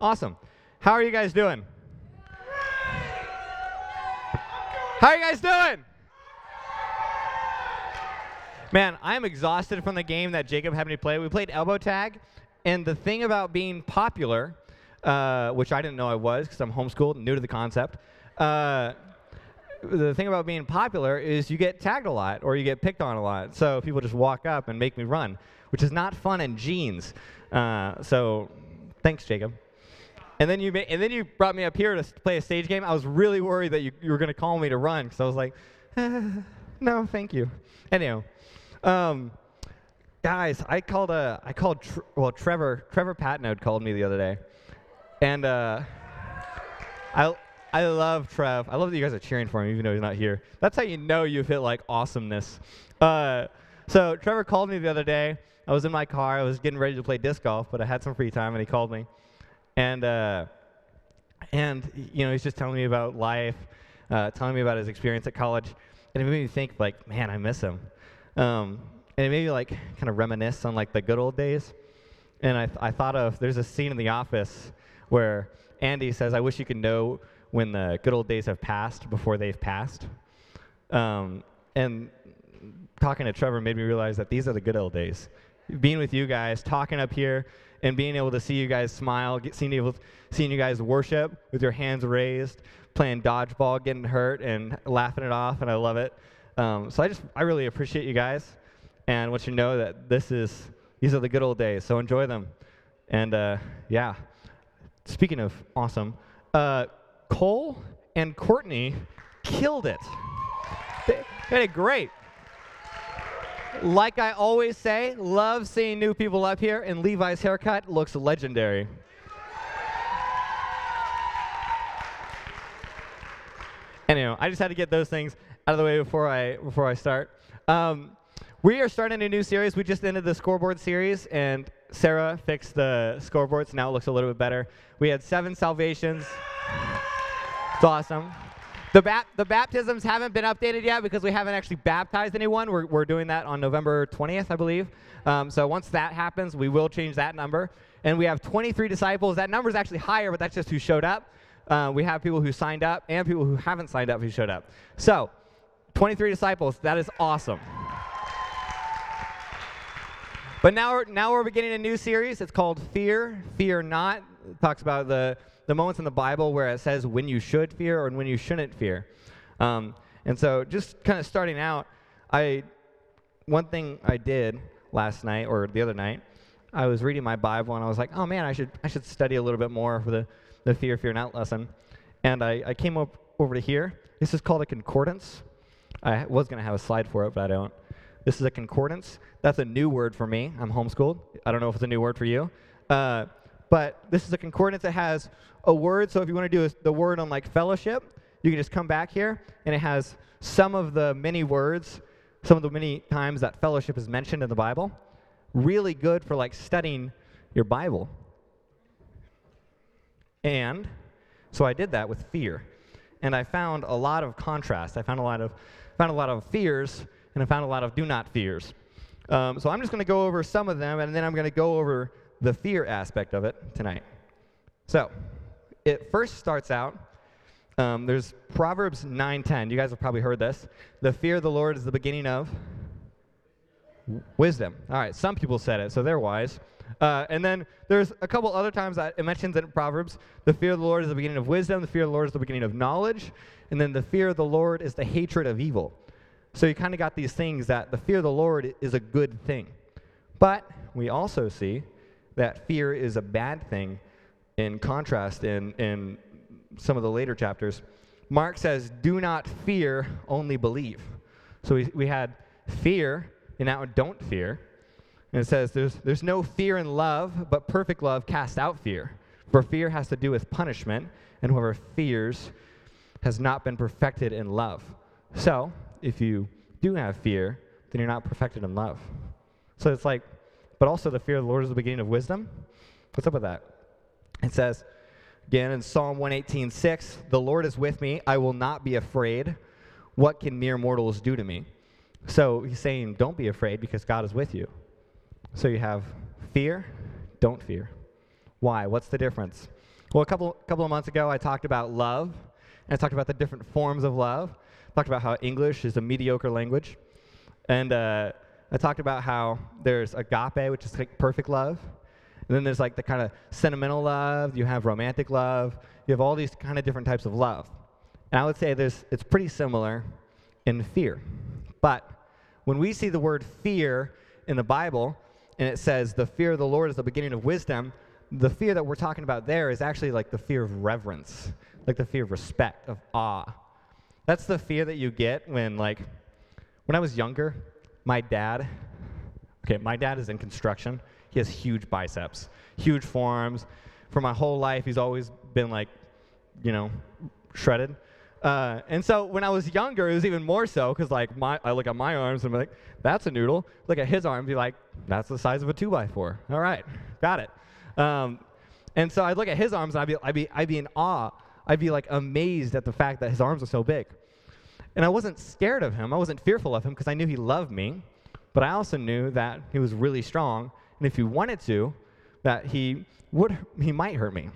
Awesome. How are you guys doing? How are you guys doing? Man, I'm exhausted from the game that Jacob had me play. We played elbow tag, and the thing about being popular, uh, which I didn't know I was because I'm homeschooled, and new to the concept. Uh, the thing about being popular is you get tagged a lot or you get picked on a lot. So people just walk up and make me run, which is not fun in jeans. Uh, so thanks, Jacob. And then you and then you brought me up here to play a stage game. I was really worried that you, you were going to call me to run because I was like, no, thank you. Anyhow, um, guys, I called uh, I called tr- well Trevor Trevor Patnode called me the other day, and uh, I I love Trev. I love that you guys are cheering for him even though he's not here. That's how you know you've hit like awesomeness. Uh, so Trevor called me the other day. I was in my car. I was getting ready to play disc golf, but I had some free time, and he called me, and uh, and you know he's just telling me about life, uh, telling me about his experience at college, and it made me think like, man, I miss him, um, and it made me like kind of reminisce on like the good old days, and I, I thought of there's a scene in The Office where Andy says, "I wish you could know when the good old days have passed before they've passed," um, and talking to Trevor made me realize that these are the good old days. Being with you guys, talking up here, and being able to see you guys smile, get, seeing, able, seeing you guys worship with your hands raised, playing dodgeball, getting hurt, and laughing it off, and I love it. Um, so I just, I really appreciate you guys, and want you to know that this is, these are the good old days. So enjoy them, and uh, yeah. Speaking of awesome, uh, Cole and Courtney killed it. They, they did great. Like I always say, love seeing new people up here, and Levi's haircut looks legendary. Anyway, I just had to get those things out of the way before I before I start. Um, we are starting a new series. We just ended the scoreboard series, and Sarah fixed the scoreboards. now it looks a little bit better. We had seven salvations. It's awesome. The, bap- the baptisms haven't been updated yet because we haven't actually baptized anyone. We're, we're doing that on November 20th, I believe. Um, so once that happens, we will change that number. And we have 23 disciples. That number is actually higher, but that's just who showed up. Uh, we have people who signed up and people who haven't signed up who showed up. So 23 disciples, that is awesome. But now we're, now we're beginning a new series. It's called Fear, Fear Not. It talks about the, the moments in the Bible where it says when you should fear or when you shouldn't fear. Um, and so just kind of starting out, I one thing I did last night or the other night, I was reading my Bible and I was like, oh man, I should I should study a little bit more for the, the Fear, Fear Not lesson. And I, I came up over to here. This is called a concordance. I was going to have a slide for it, but I don't. This is a concordance. That's a new word for me. I'm homeschooled. I don't know if it's a new word for you. Uh, but this is a concordance that has a word. So if you want to do the word on like fellowship, you can just come back here, and it has some of the many words, some of the many times that fellowship is mentioned in the Bible. Really good for like studying your Bible. And so I did that with fear. And I found a lot of contrast. I found a lot of found a lot of fears and I found a lot of do not fears. Um, so I'm just going to go over some of them and then I'm going to go over the fear aspect of it tonight. So it first starts out um, there's Proverbs 9:10. You guys have probably heard this. The fear of the Lord is the beginning of wisdom. All right, some people said it, so they're wise. Uh, and then there's a couple other times that it mentions in Proverbs the fear of the Lord is the beginning of wisdom, the fear of the Lord is the beginning of knowledge, and then the fear of the Lord is the hatred of evil. So you kind of got these things that the fear of the Lord is a good thing. But we also see that fear is a bad thing in contrast in, in some of the later chapters. Mark says, Do not fear, only believe. So we, we had fear, and now don't fear. And it says, there's, there's no fear in love, but perfect love casts out fear. For fear has to do with punishment, and whoever fears has not been perfected in love. So, if you do have fear, then you're not perfected in love. So it's like, but also the fear of the Lord is the beginning of wisdom. What's up with that? It says, again in Psalm 118:6, "The Lord is with me; I will not be afraid. What can mere mortals do to me?" So he's saying, don't be afraid because God is with you. So you have fear, don't fear. Why? What's the difference? Well, a couple, couple of months ago, I talked about love, and I talked about the different forms of love. I talked about how English is a mediocre language. And uh, I talked about how there's agape, which is like perfect love. And then there's like the kind of sentimental love, you have romantic love, you have all these kind of different types of love. And I would say there's, it's pretty similar in fear. But when we see the word fear in the Bible, and it says the fear of the Lord is the beginning of wisdom, the fear that we're talking about there is actually like the fear of reverence, like the fear of respect, of awe. That's the fear that you get when, like, when I was younger, my dad, okay, my dad is in construction. He has huge biceps, huge forearms. For my whole life, he's always been like, you know, shredded. Uh, and so when I was younger, it was even more so because like my, I look at my arms and I'm like, that's a noodle. Look at his arm, be like, that's the size of a two by four. All right, got it. Um, and so I'd look at his arms and I'd be, I'd be, I'd be in awe. I'd be like amazed at the fact that his arms are so big. And I wasn't scared of him. I wasn't fearful of him because I knew he loved me. But I also knew that he was really strong. And if he wanted to, that he would, he might hurt me.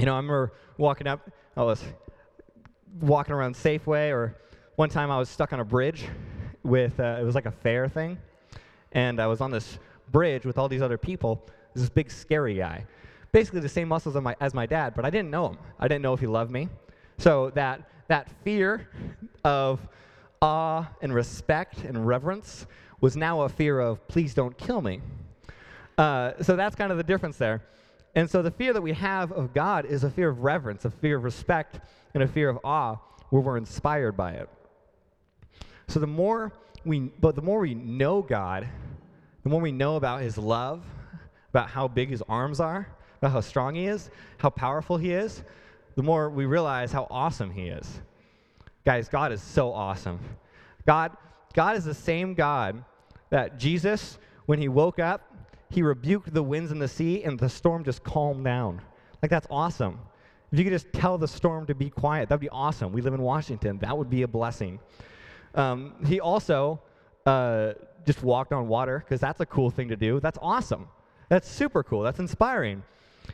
You know, I remember walking up, I was walking around Safeway, or one time I was stuck on a bridge with, uh, it was like a fair thing. And I was on this bridge with all these other people, this big scary guy. Basically the same muscles as my, as my dad, but I didn't know him. I didn't know if he loved me. So that, that fear of awe and respect and reverence was now a fear of, please don't kill me. Uh, so that's kind of the difference there. And so the fear that we have of God is a fear of reverence, a fear of respect, and a fear of awe where we're inspired by it. So the more we, but the more we know God, the more we know about His love, about how big His arms are, about how strong He is, how powerful He is, the more we realize how awesome He is. Guys, God is so awesome. God, God is the same God that Jesus, when he woke up, he rebuked the winds and the sea, and the storm just calmed down. Like, that's awesome. If you could just tell the storm to be quiet, that'd be awesome. We live in Washington. That would be a blessing. Um, he also uh, just walked on water, because that's a cool thing to do. That's awesome. That's super cool. That's inspiring.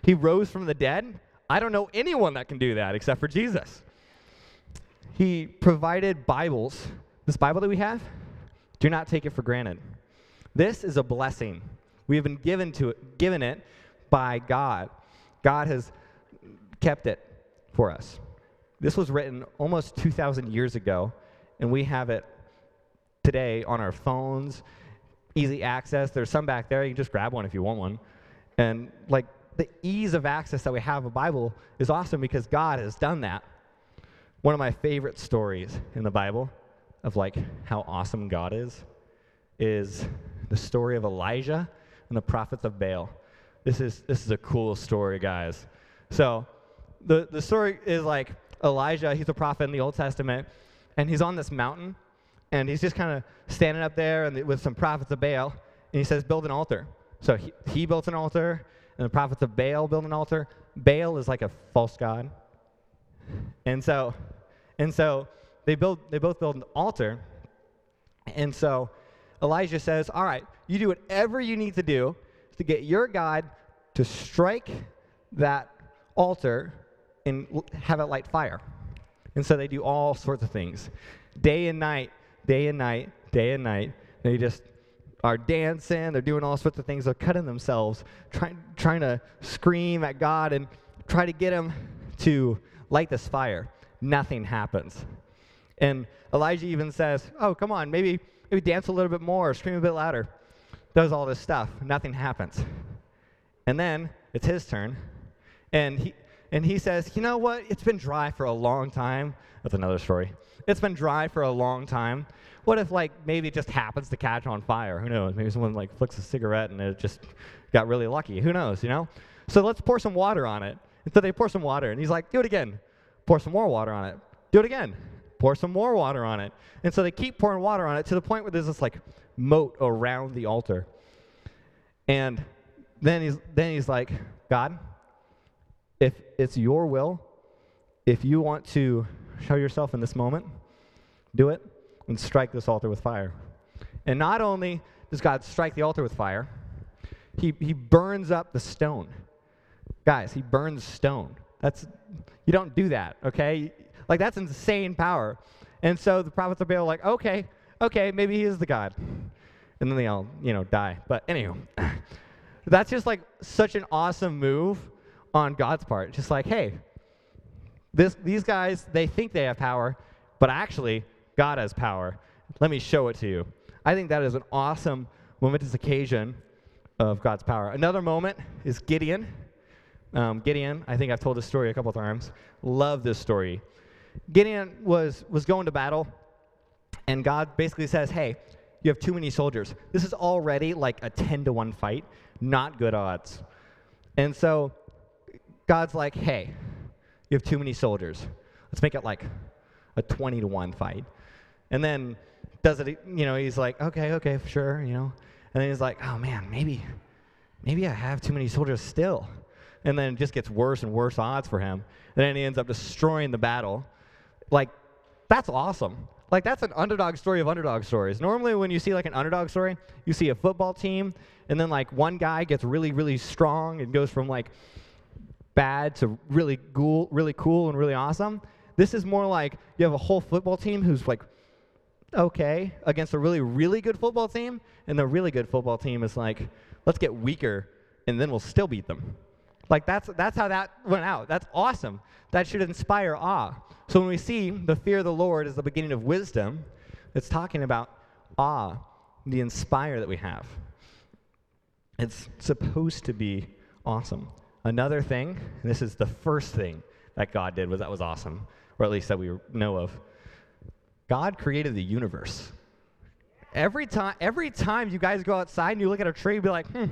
He rose from the dead. I don't know anyone that can do that except for Jesus. He provided Bibles. This Bible that we have, do not take it for granted. This is a blessing. We have been given to it, given it by God. God has kept it for us. This was written almost 2,000 years ago, and we have it today on our phones, easy access. There's some back there. You can just grab one if you want one. And like the ease of access that we have a Bible is awesome because God has done that. One of my favorite stories in the Bible of like how awesome God is is the story of Elijah and the prophets of Baal. This is, this is a cool story, guys. So, the, the story is like Elijah, he's a prophet in the Old Testament, and he's on this mountain, and he's just kind of standing up there and with some prophets of Baal, and he says, Build an altar. So, he, he built an altar, and the prophets of Baal build an altar. Baal is like a false god. And so, and so they build they both build an altar. And so Elijah says, All right, you do whatever you need to do to get your God to strike that altar and have it light fire. And so they do all sorts of things. Day and night, day and night, day and night. They just are dancing, they're doing all sorts of things, they're cutting themselves, trying, trying to scream at God and try to get him to light this fire. Nothing happens. And Elijah even says, Oh, come on, maybe maybe dance a little bit more, scream a bit louder. Does all this stuff. Nothing happens. And then it's his turn. And he, and he says, You know what? It's been dry for a long time. That's another story. It's been dry for a long time. What if, like, maybe it just happens to catch on fire? Who knows? Maybe someone, like, flicks a cigarette and it just got really lucky. Who knows, you know? So let's pour some water on it. And so they pour some water. And he's like, Do it again. Pour some more water on it. Do it again pour some more water on it. And so they keep pouring water on it to the point where there's this like moat around the altar. And then he's then he's like, God, if it's your will, if you want to show yourself in this moment, do it and strike this altar with fire. And not only does God strike the altar with fire, he, he burns up the stone. Guys, he burns stone. That's you don't do that, okay? Like that's insane power. And so the prophets are like, okay, okay, maybe he is the God. And then they all, you know, die. But anyway, that's just like such an awesome move on God's part. Just like, hey, this, these guys, they think they have power, but actually, God has power. Let me show it to you. I think that is an awesome momentous occasion of God's power. Another moment is Gideon. Um, Gideon, I think I've told this story a couple times. Love this story. Gideon was, was going to battle, and God basically says, Hey, you have too many soldiers. This is already like a 10 to 1 fight, not good odds. And so God's like, Hey, you have too many soldiers. Let's make it like a 20 to 1 fight. And then does it, you know, he's like, Okay, okay, sure, you know. And then he's like, Oh man, maybe, maybe I have too many soldiers still. And then it just gets worse and worse odds for him. And then he ends up destroying the battle like, that's awesome. Like, that's an underdog story of underdog stories. Normally, when you see like an underdog story, you see a football team, and then like one guy gets really, really strong and goes from like bad to really cool, really cool and really awesome. This is more like you have a whole football team who's like okay against a really, really good football team, and the really good football team is like, let's get weaker, and then we'll still beat them. Like that's that's how that went out. That's awesome. That should inspire awe. So when we see the fear of the Lord is the beginning of wisdom, it's talking about awe, the inspire that we have. It's supposed to be awesome. Another thing, this is the first thing that God did was that was awesome, or at least that we know of. God created the universe. Every time, every time you guys go outside and you look at a tree, you be like, hmm,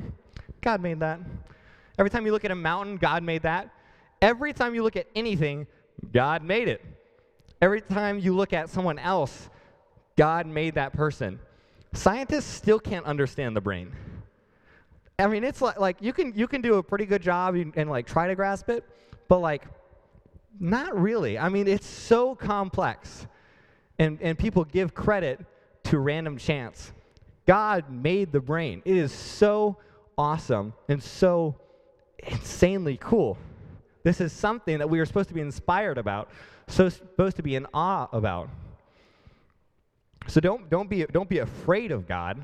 God made that. Every time you look at a mountain, God made that. Every time you look at anything, God made it. Every time you look at someone else, God made that person. Scientists still can't understand the brain. I mean, it's like, like you can you can do a pretty good job and, and like try to grasp it, but like not really. I mean, it's so complex. And and people give credit to random chance. God made the brain. It is so awesome and so insanely cool. This is something that we are supposed to be inspired about, so supposed to be in awe about. So don't, don't, be, don't be afraid of God,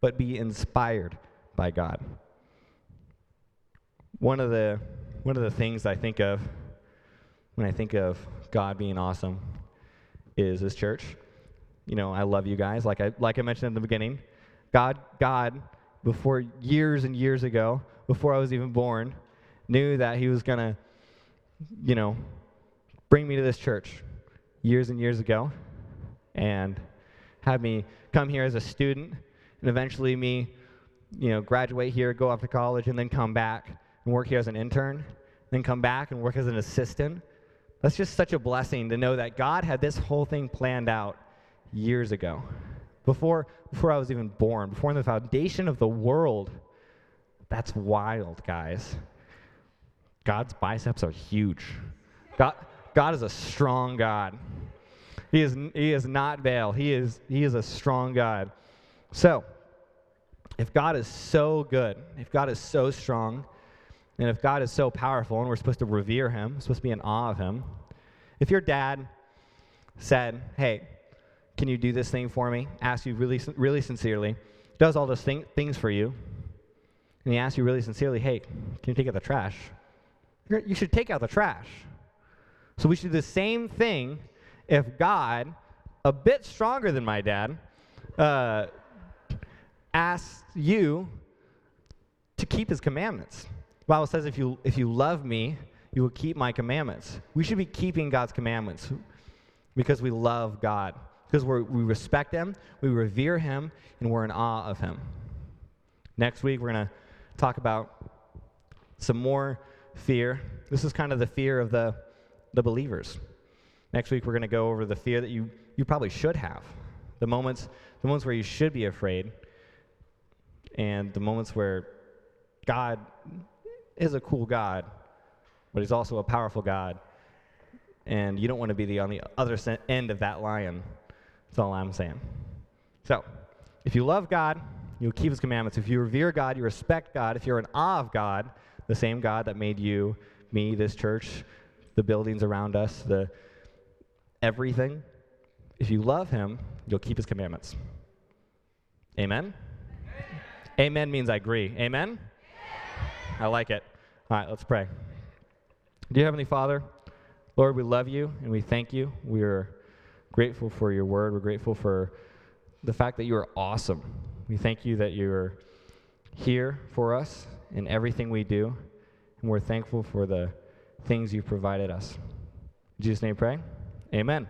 but be inspired by God. One of the, one of the things I think of when I think of God being awesome is this church. You know, I love you guys. Like I, like I mentioned in the beginning, God, God, before years and years ago, before I was even born, knew that he was going to, you know, bring me to this church years and years ago and have me come here as a student and eventually me, you know, graduate here, go off to college, and then come back and work here as an intern, then come back and work as an assistant. That's just such a blessing to know that God had this whole thing planned out years ago. Before, before I was even born, before the foundation of the world, that's wild, guys. God's biceps are huge. God, God is a strong God. He is, he is not Baal. He is, he is a strong God. So, if God is so good, if God is so strong, and if God is so powerful and we're supposed to revere him, supposed to be in awe of him, if your dad said, Hey, can you do this thing for me? Ask you really, really sincerely, does all those thing, things for you, and he asks you really sincerely, hey, can you take out the trash? You should take out the trash. So we should do the same thing if God, a bit stronger than my dad, uh, asks you to keep his commandments. The Bible says, if you, if you love me, you will keep my commandments. We should be keeping God's commandments because we love God, because we we respect him, we revere him, and we're in awe of him. Next week, we're going to talk about some more fear. This is kind of the fear of the, the believers. Next week, we're going to go over the fear that you, you probably should have, the moments, the moments where you should be afraid, and the moments where God is a cool God, but He's also a powerful God, and you don't want to be the, on the other end of that lion. That's all I'm saying. So, if you love God, You'll keep his commandments. If you revere God, you respect God. If you're in awe of God, The same God that made you, me, this church, the buildings around us, the everything. If you love him, you'll keep his commandments. Amen? Amen, Amen means I agree. Amen? I like it. All right, let's pray. Dear Heavenly Father, Lord, we love you and we thank you. We are grateful for your word. We're grateful for the fact that you are awesome. We thank you that you're here for us in everything we do, and we're thankful for the things you've provided us. In Jesus' name, pray. Amen.